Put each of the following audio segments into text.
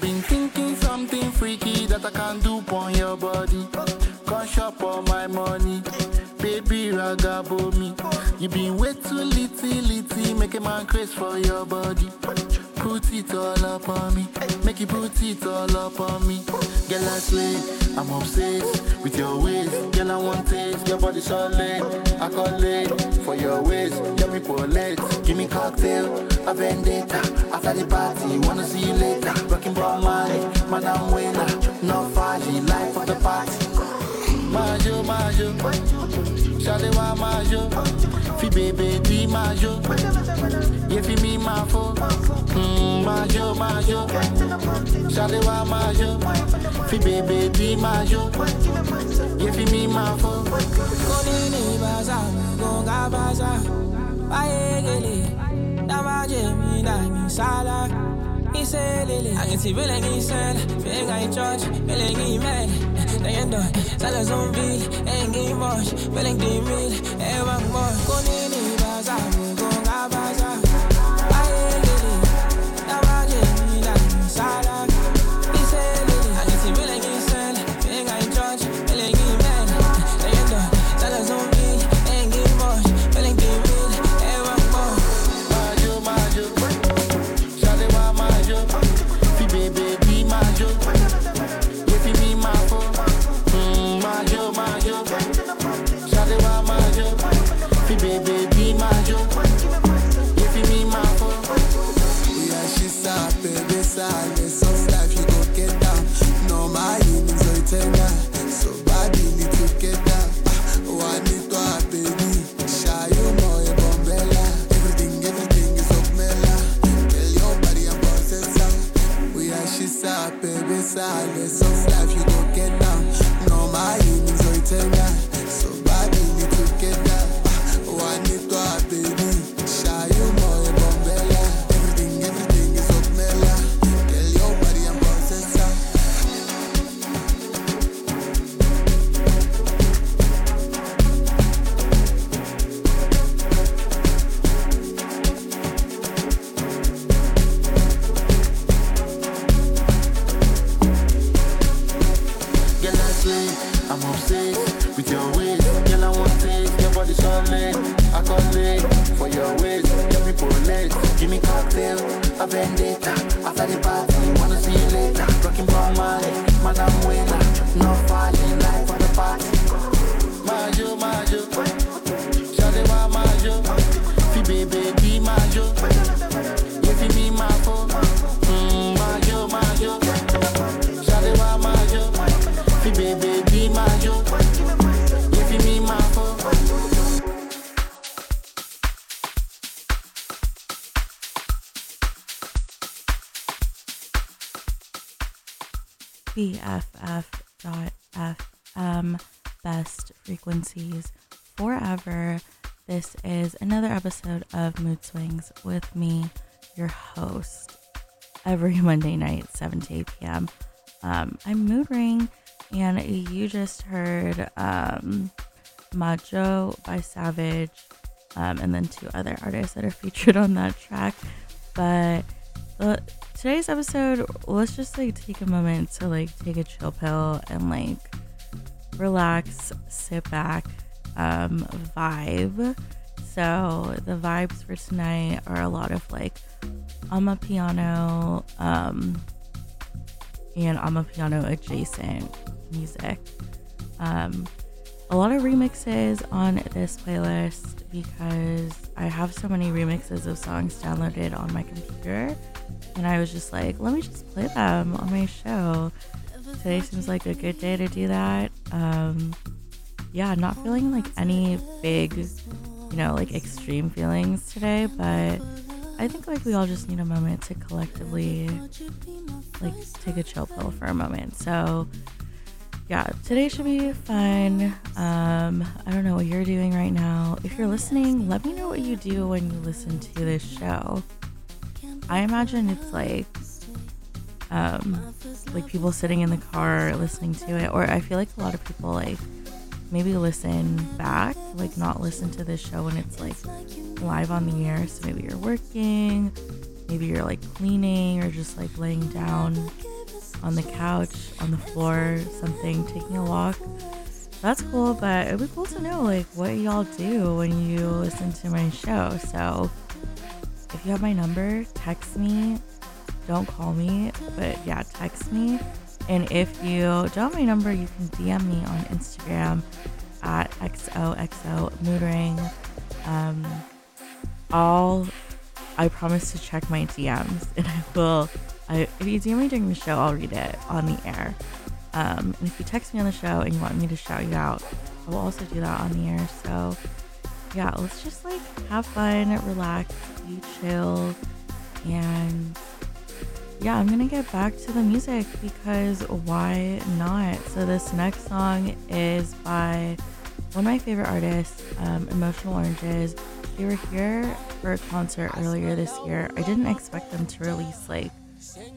Been thinking something freaky that I can do on your body. Come shop all my money. Baby ragabo me. You been way too litty litty, make a man craze for your body. Put it all up on me, make you put it all up on me. Girl, I swear, I'm obsessed with your ways. Girl, I want taste, your body solid. I call it for your ways. Get me polite, give me cocktail, a vendetta. After the party, wanna see you later. Rocking ball money, man, I'm winner. No faji, life of the party. Majo, majo, Shalewa majo, fi bebe di majo, ye fi mi mafo. Mm, majo, majo, Shalewa majo, fi bebe di majo, ye fi mi mafo. Konini baza, gonga baza, bayegele, damaje mi na mi sala. Iselele, angithi vele ngisela, fika i-church, vele ngiyimele Leyendo, sala zombili, engiyimosh, vele ngidimile, eba BFF.FM, best frequencies forever. This is another episode of Mood Swings with me, your host, every Monday night, 7 to 8 p.m. Um, I'm Mood Ring, and you just heard um, by Savage, um, and then two other artists that are featured on that track. But uh, today's episode, let's just like take a moment to like take a chill pill and like relax, sit back, um, vibe. So the vibes for tonight are a lot of like amapiano, um, and amapiano adjacent music. Um, a lot of remixes on this playlist because I have so many remixes of songs downloaded on my computer, and I was just like, let me just play them on my show. Today seems like a good day to do that. Um, yeah, not feeling like any big, you know, like extreme feelings today, but I think like we all just need a moment to collectively like take a chill pill for a moment. So yeah, today should be fun. Um, I don't know what you're doing right now. If you're listening, let me know what you do when you listen to this show. I imagine it's like um like people sitting in the car listening to it or I feel like a lot of people like maybe listen back, like not listen to this show when it's like live on the air. So maybe you're working maybe you're like cleaning or just like laying down on the couch, on the floor, something, taking a walk. That's cool, but it'd be cool to know like what y'all do when you listen to my show. So if you have my number, text me. Don't call me, but yeah, text me. And if you don't have my number, you can DM me on Instagram at XOXO Moodring. Um, I'll, I promise to check my DMs and I will. I, if you DM me during the show, I'll read it on the air. Um, and if you text me on the show and you want me to shout you out, I will also do that on the air. So, yeah, let's just like have fun, relax, be chill, and yeah, I'm gonna get back to the music because why not? So, this next song is by one of my favorite artists, um, Emotional Oranges. They were here for a concert earlier this year. I didn't expect them to release like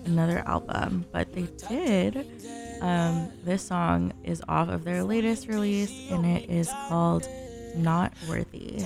another album, but they did. Um, this song is off of their latest release and it is called Not Worthy.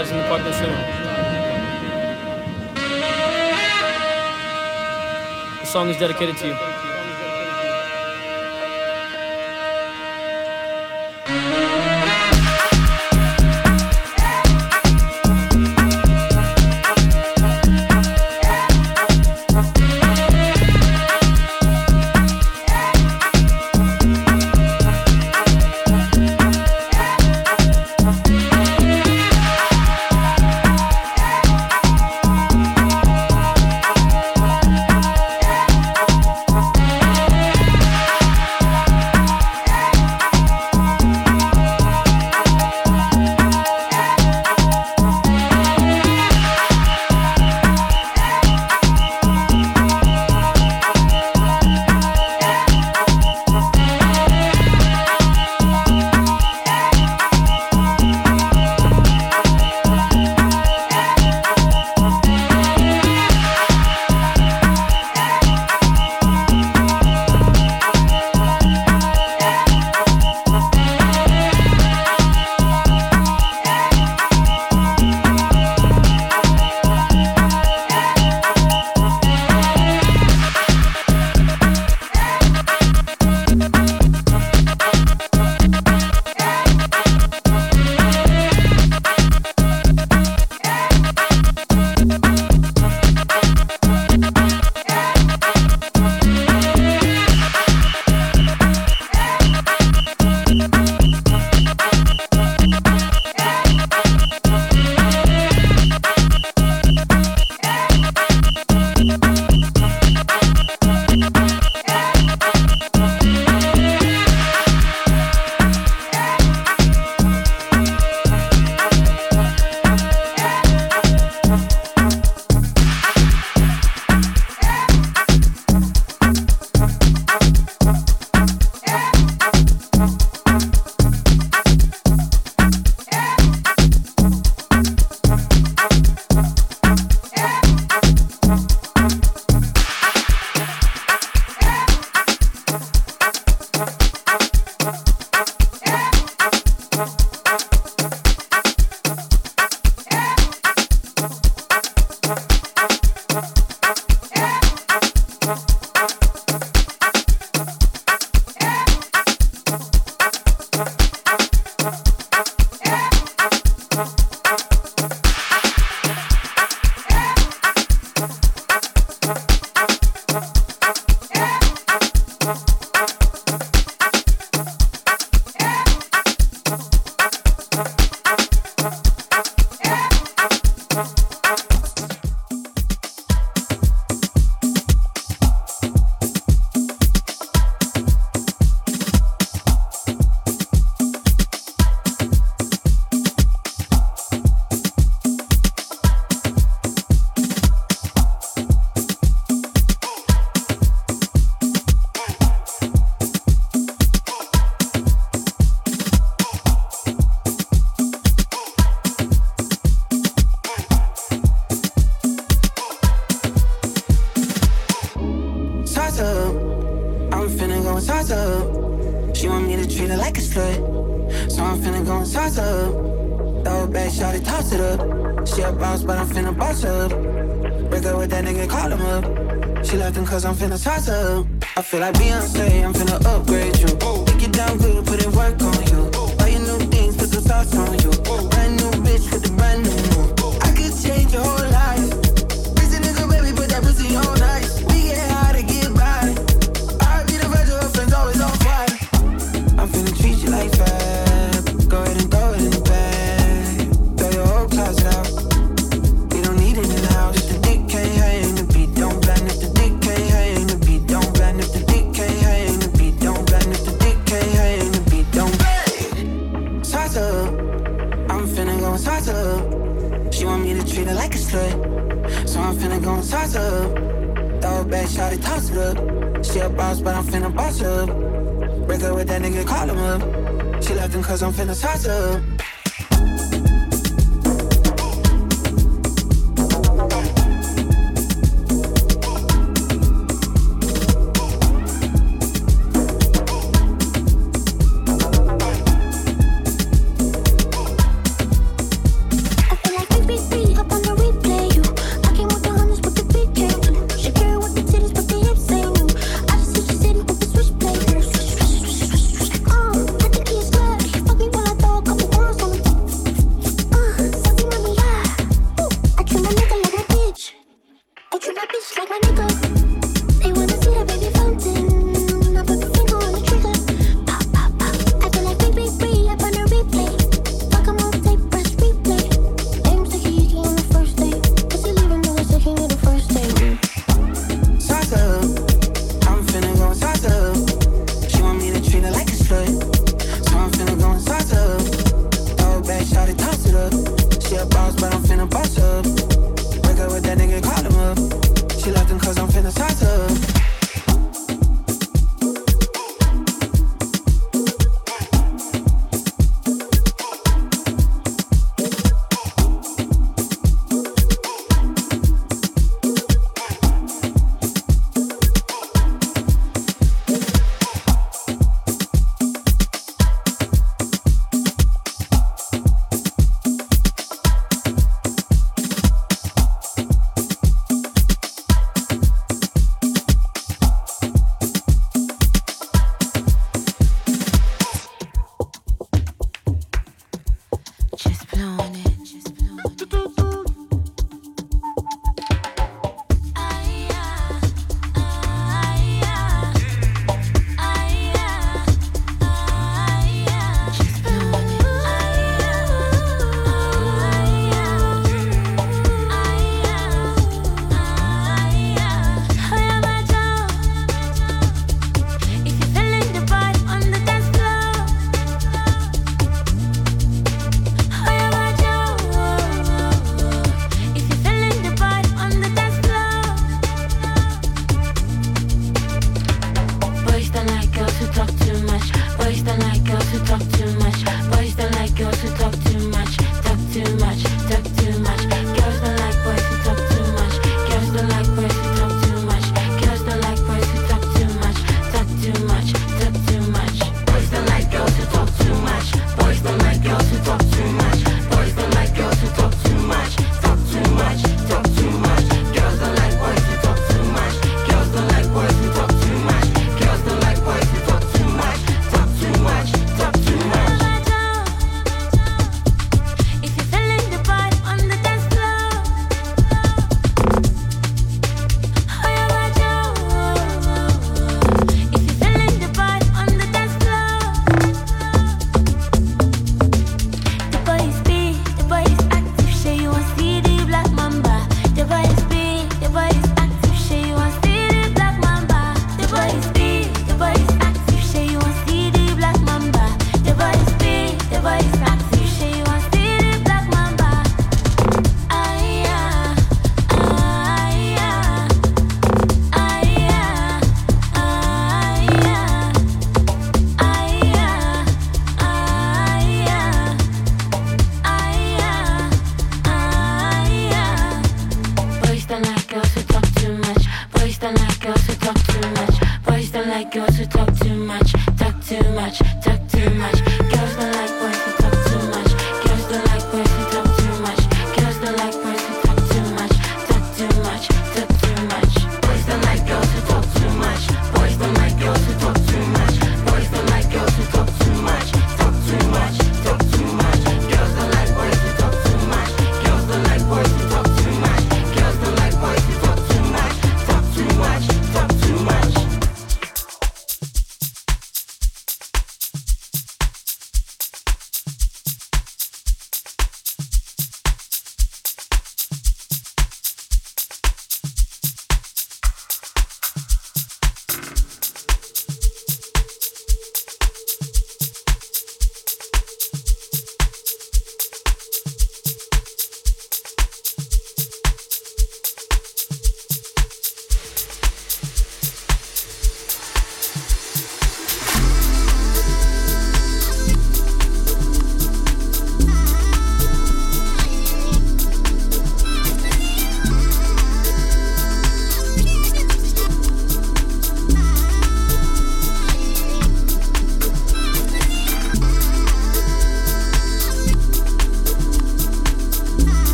The um. song is dedicated to you. She a boss, but I'm finna boss up. Break up with that nigga, call him up. She left him cause I'm finna toss up.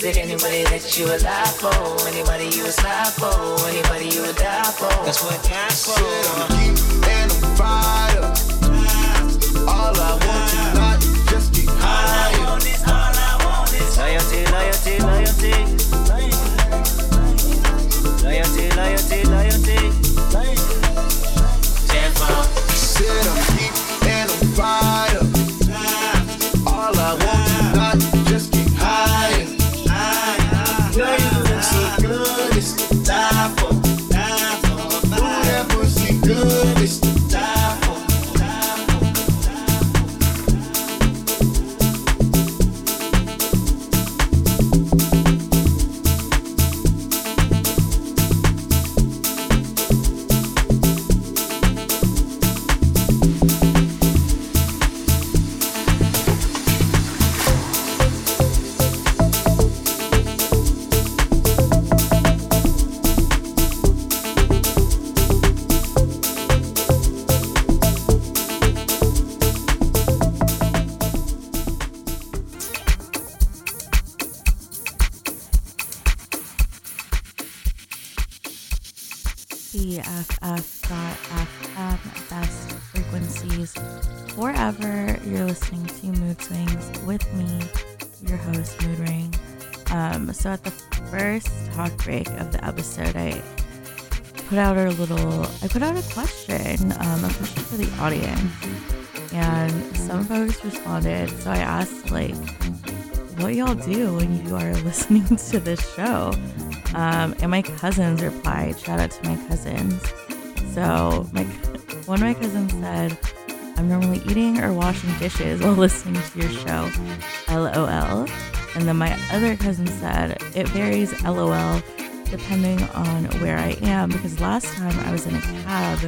Is it anybody that you would lie for, anybody you would slide for, anybody you would die for. That's what I for. You and I'm fired up. All I want tonight is just get high. All I want is, all I want is loyalty, loyalty, loyalty. Loyalty, loyalty, loyalty. Said I'm I put out a question, um, a question for the audience, and some folks responded. So I asked, like, what y'all do when you are listening to this show? Um, and my cousins replied, shout out to my cousins. So my one of my cousins said, I'm normally eating or washing dishes while listening to your show. LOL. And then my other cousin said, it varies LOL depending on where I am because last time I was in a cab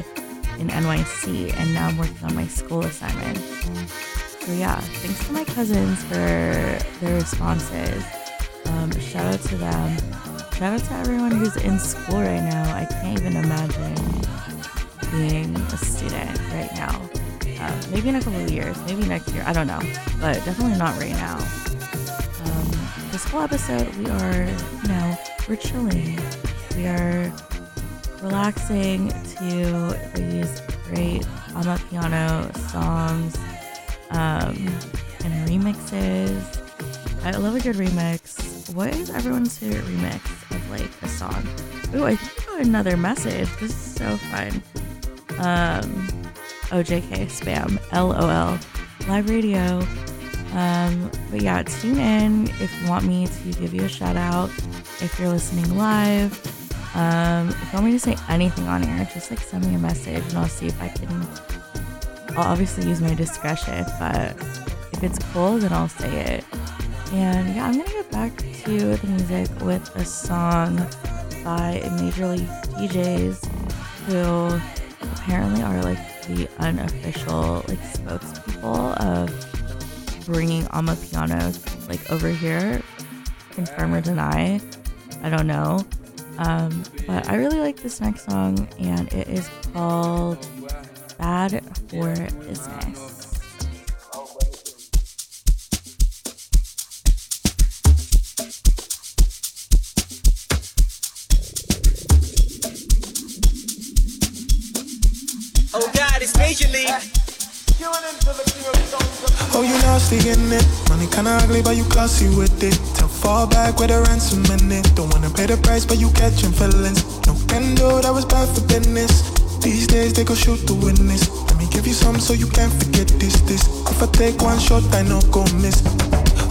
in NYC and now I'm working on my school assignment. So yeah, thanks to my cousins for their responses. Um, shout out to them. Shout out to everyone who's in school right now. I can't even imagine being a student right now. Uh, maybe in a couple of years, maybe next year. I don't know, but definitely not right now. This whole episode, we are, you know, we're chilling. We are relaxing to these great Ama Piano songs um, and remixes. I love a good remix. What is everyone's favorite remix of like a song? Oh, I think I got another message. This is so fun. Um, OJK spam. LOL. Live radio. Um, but yeah, tune in if you want me to give you a shout out. If you're listening live, um, if you want me to say anything on air, just like send me a message and I'll see if I can. I'll obviously use my discretion, but if it's cool, then I'll say it. And yeah, I'm gonna get back to the music with a song by Major League DJz who apparently are like the unofficial like spokespeople of bringing Amapianos like over here. Confirm or deny, I don't know. Um, but I really like this next song, and it is called "Bad for Business." Oh God, it's Major League. Oh, you nasty in it. Money kinda ugly, but you classy with it. To fall back with a ransom in it. Don't wanna pay the price, but you catching feelings. No kendo, that was bad for business. These days they go shoot the witness. Let me give you some so you can't forget this. This. If I take one shot, I know go miss.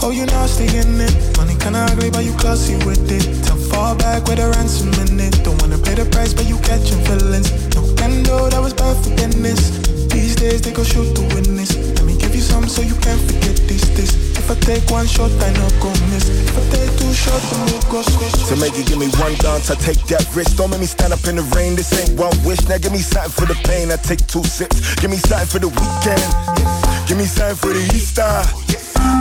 Oh, you nasty in it. Money kinda ugly, but you classy with it. To fall back with a ransom in it. Don't wanna pay the price, but you catching feelings. No kendo, that was bad for business. These days they go shoot the witness. Let me give you some so you can't forget this. This. If I take one shot, I know go miss. If I take two shots, then we'll go switch. To make you give me one dance, I take that risk. Don't make me stand up in the rain. This ain't one wish. Now give me something for the pain. I take two sips. Give me something for the weekend. Give me sign for the Easter.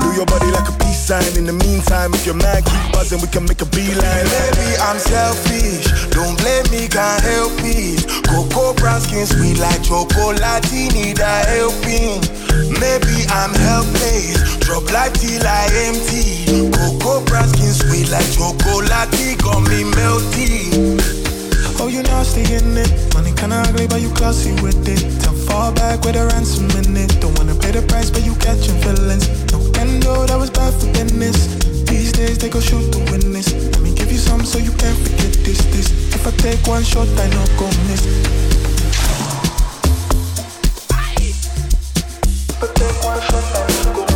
Do your body like a peace sign. In the meantime, if your man keep buzzing, we can make a beeline. Maybe I'm selfish. Don't blame me, can't help it. Cocoa brown skin sweet like chocolate, need a helping. Maybe I'm helpless. Drop life till I empty. Cocoa brown skin sweet like chocolate, got me melty. Oh, you nasty in it. Money kinda ugly, but you classy with it. To fall back with a ransom in it. Don't wanna pay the price, but you catching feelings. No kendo, that was bad for business. These days they go shoot the witness. Let me give you some so you can't forget this. This. If I take one shot, I know go miss. I take one shot, I know go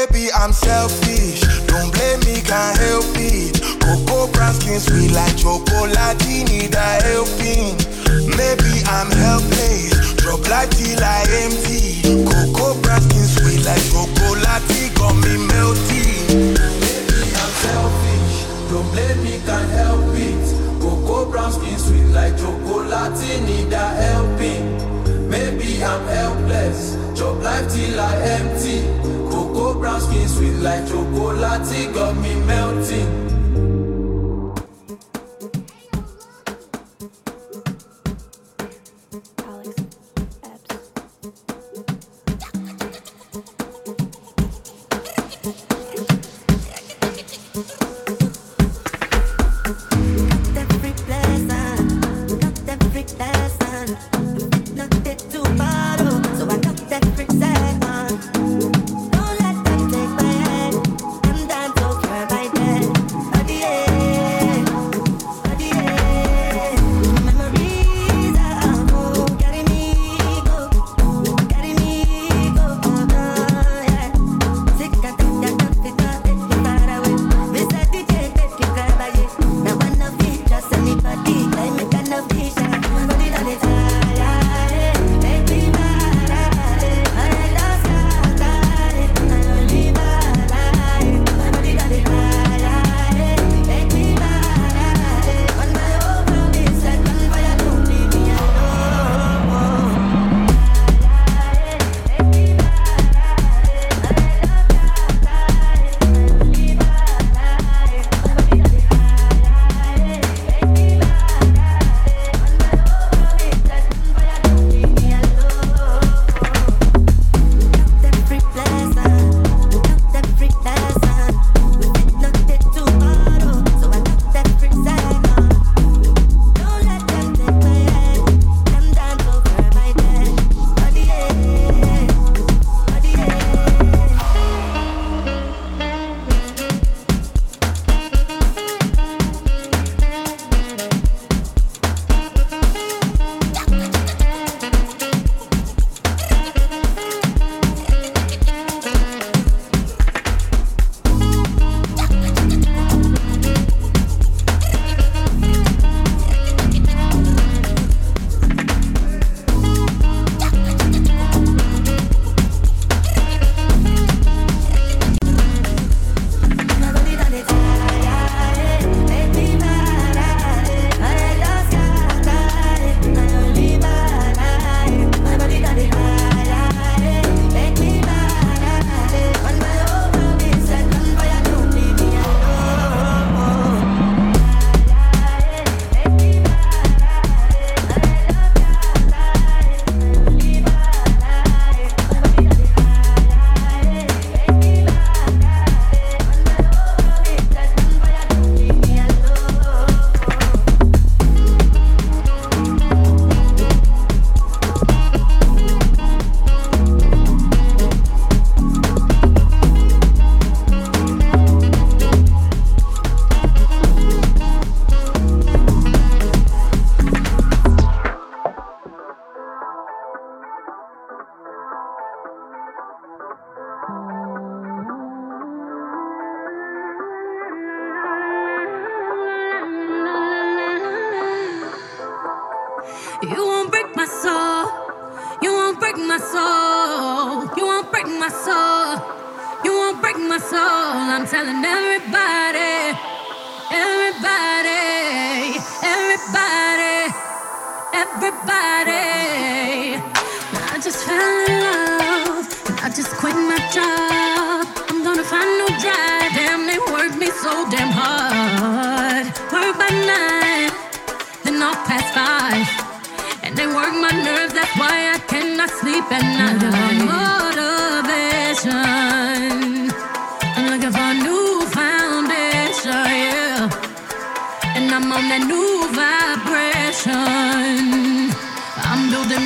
Maybe I'm selfish, don't blame me, can't help it. Cocoa brown skin sweet like chocolate, need a helping. Maybe I'm helpless, drop life till I empty. Cocoa brown skin sweet like chocolate, got me melty. Maybe I'm selfish, don't blame me, can't help it. Cocoa brown skin sweet like chocolate, need a helping. Maybe I'm helpless, chop life till I empty. Cocoa brown skin sweet like chocolate, got me melting.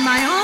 Everybody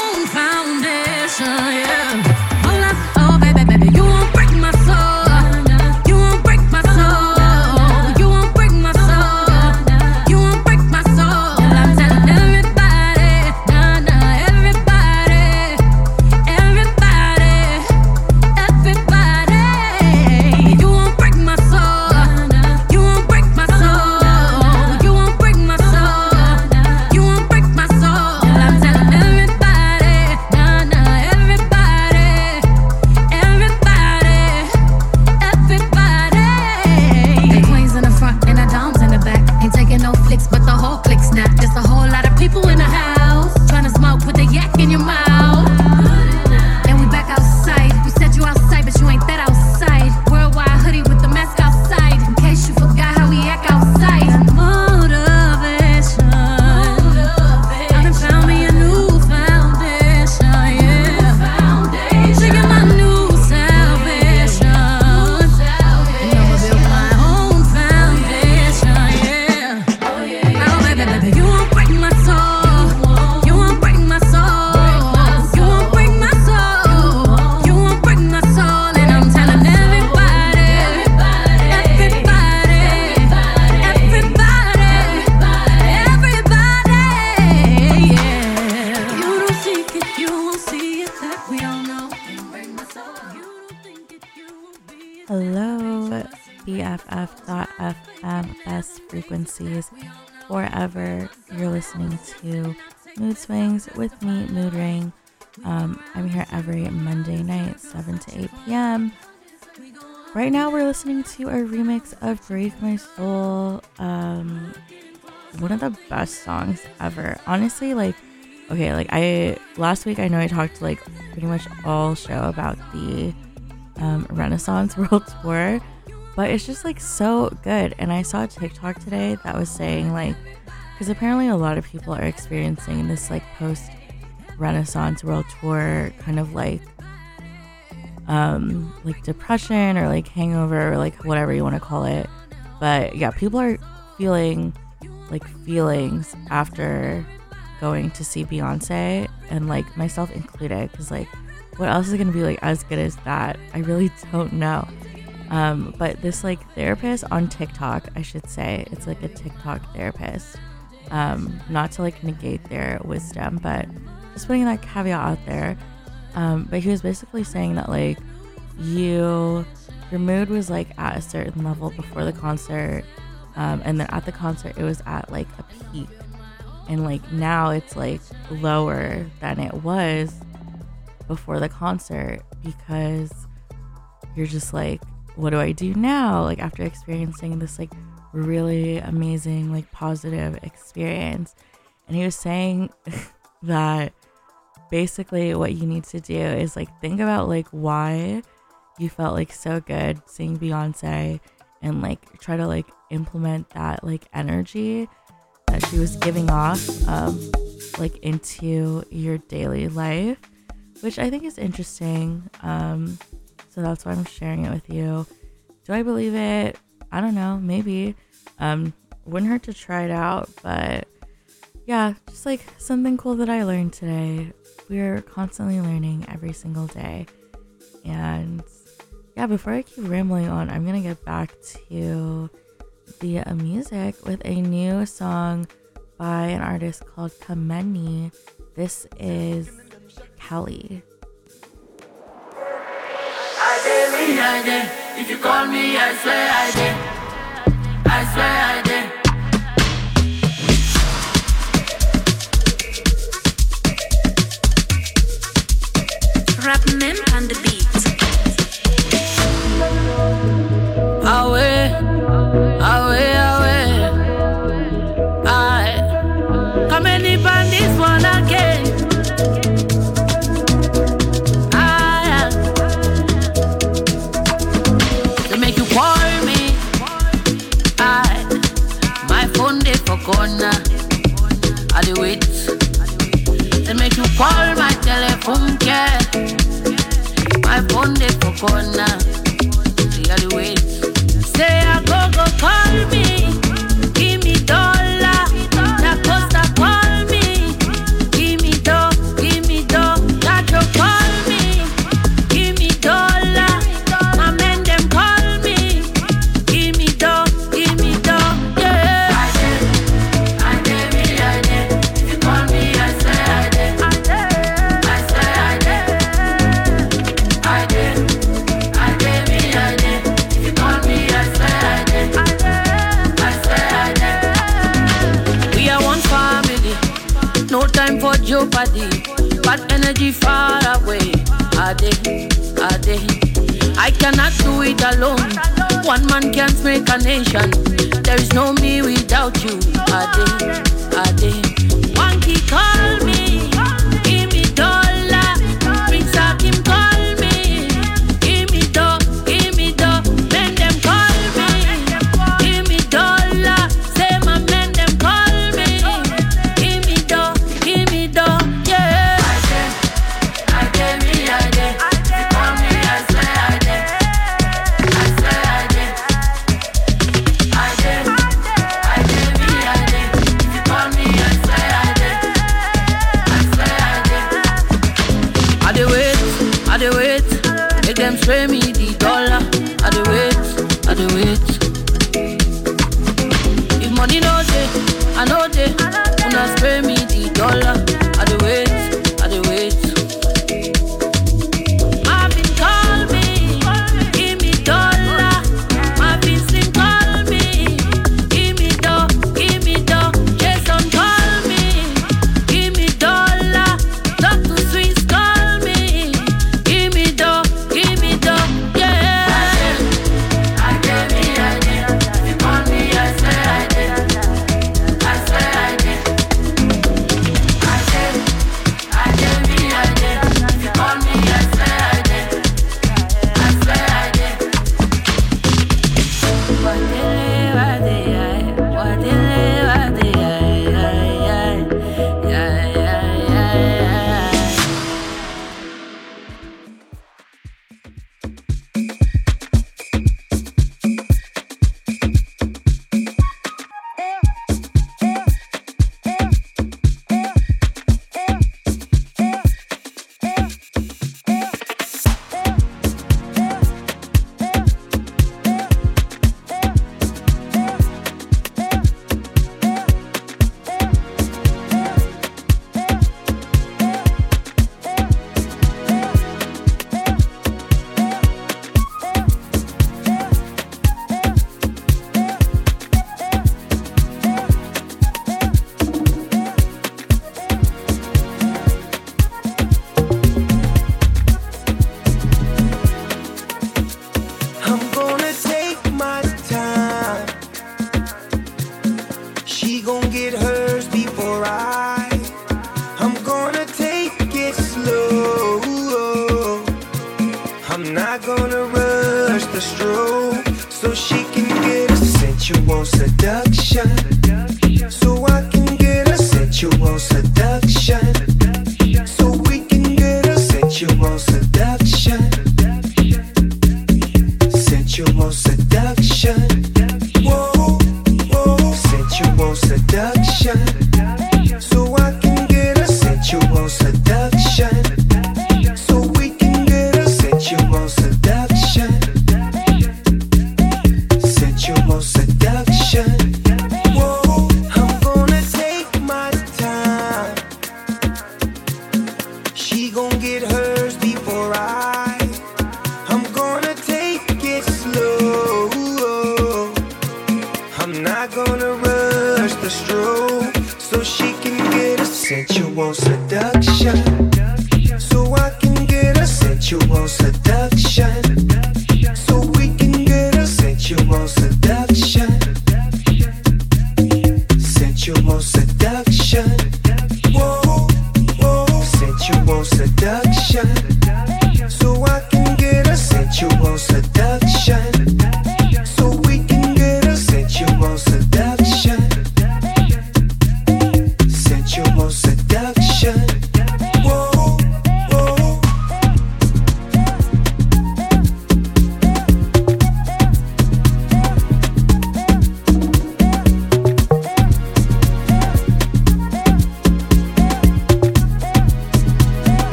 Right now, we're listening to a remix of Break My Soul. Um, one of the best songs ever. Honestly, like, okay, like I last week I know I talked like pretty much all show about the um, Renaissance World Tour, but it's just like so good. And I saw a TikTok today that was saying like, because apparently a lot of people are experiencing this like post Renaissance World Tour kind of like um like depression or like hangover or like whatever you want to call it. But yeah, people are feeling like feelings after going to see Beyonce and like myself included because like what else is gonna be like as good as that? I really don't know. Um, but this like therapist on TikTok, I should say, it's like a TikTok therapist. Um, not to like negate their wisdom, but just putting that caveat out there. Um, but he was basically saying that like you, your mood was like at a certain level before the concert, um, and then at the concert it was at like a peak, and like now it's like lower than it was before the concert because you're just like, what do I do now? Like after experiencing this like really amazing, like positive experience. And he was saying that basically what you need to do is like think about like why you felt like so good seeing Beyonce and like try to like implement that like energy that she was giving off um like into your daily life which I think is interesting. Um, so that's why I'm sharing it with you. Do I believe it? I don't know. Maybe. Um, wouldn't hurt to try it out, but yeah, just like something cool that I learned today. We're constantly learning every single day. And yeah, before I keep rambling on, I'm gonna get back to the uh, music with a new song by an artist called Kameni. This is Kelly. I did. If you call me, I swear I did. I swear I did. Rapping on the beat. Corner. Cannot do it alone. One man can't make a nation. There is no me without you. I did. One key call me.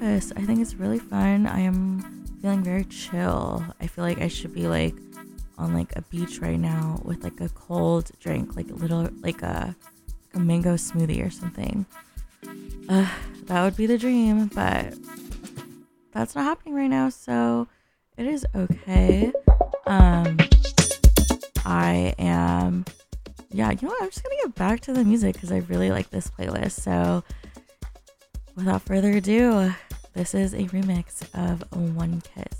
Playlist. I think it's really fun. I am feeling very chill. I feel like I should be like on like a beach right now with like a cold drink, like a little like a, a mango smoothie or something. Uh, that would be the dream, but that's not happening right now, so it is okay. Um, I am, yeah, you know what? I'm just gonna get back to the music because I really like this playlist. So, without further ado, this is a remix of One Kiss.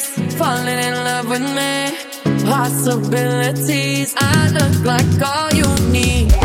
Falling in love with me. Possibilities. I look like all you need.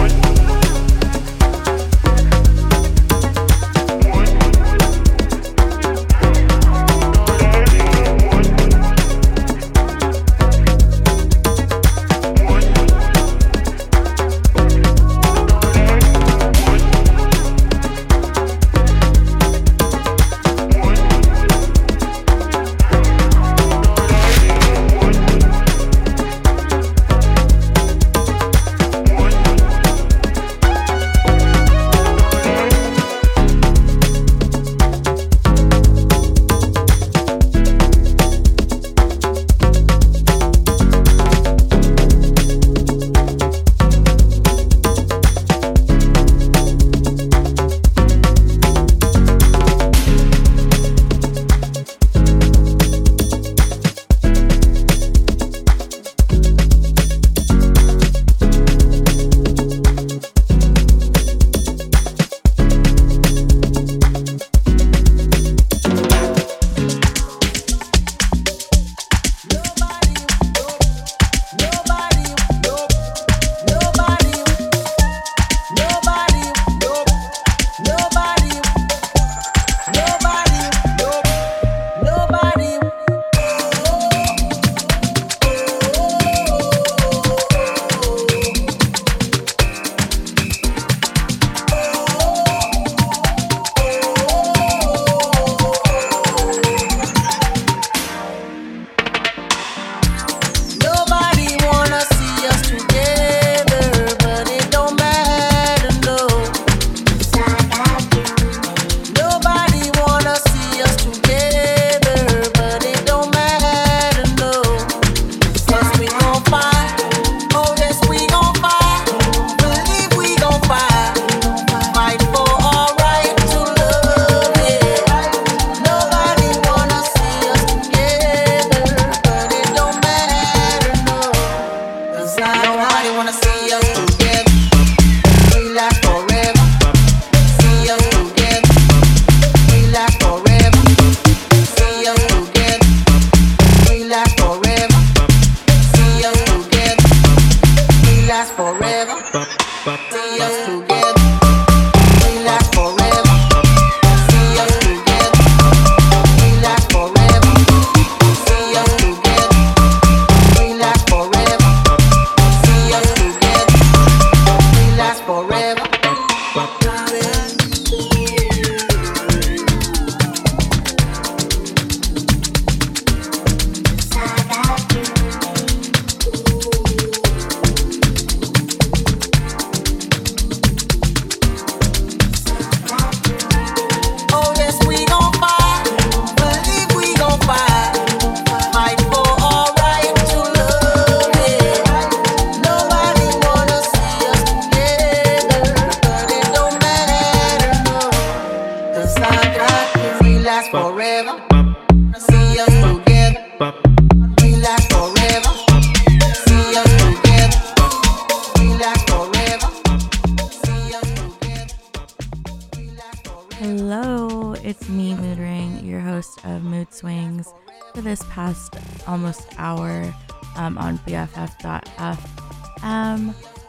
On BFF.fm.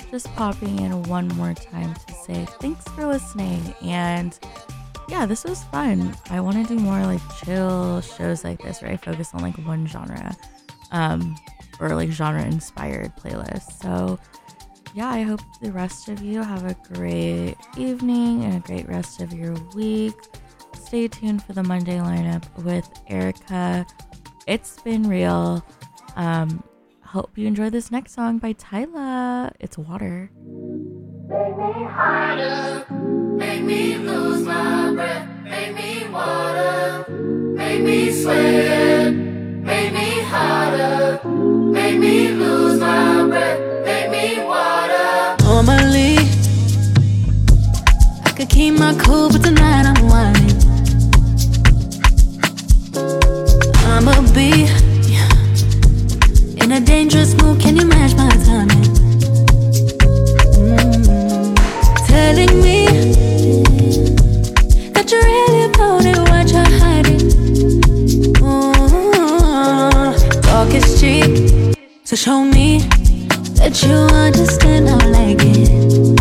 Just popping in one more time to say thanks for listening. And yeah, this was fun. I want to do more like chill shows like this where I focus on like one genre um, or like genre inspired playlists. So yeah, I hope the rest of you have a great evening and a great rest of your week. Stay tuned for the Monday lineup with Erica. It's been real. Um, hope you enjoy this next song by Tyla. It's Water. Make me harder, make me lose my breath, make me water, make me sweat, make me harder, make me lose my breath, make me water. Normally, I could keep my cool, but tonight I'm whining. I'ma be in a dangerous mood. Can you match my timing? Mm, telling me that you're really about it, what you're hiding. Mm, talk is cheap, so show me that you understand I like it.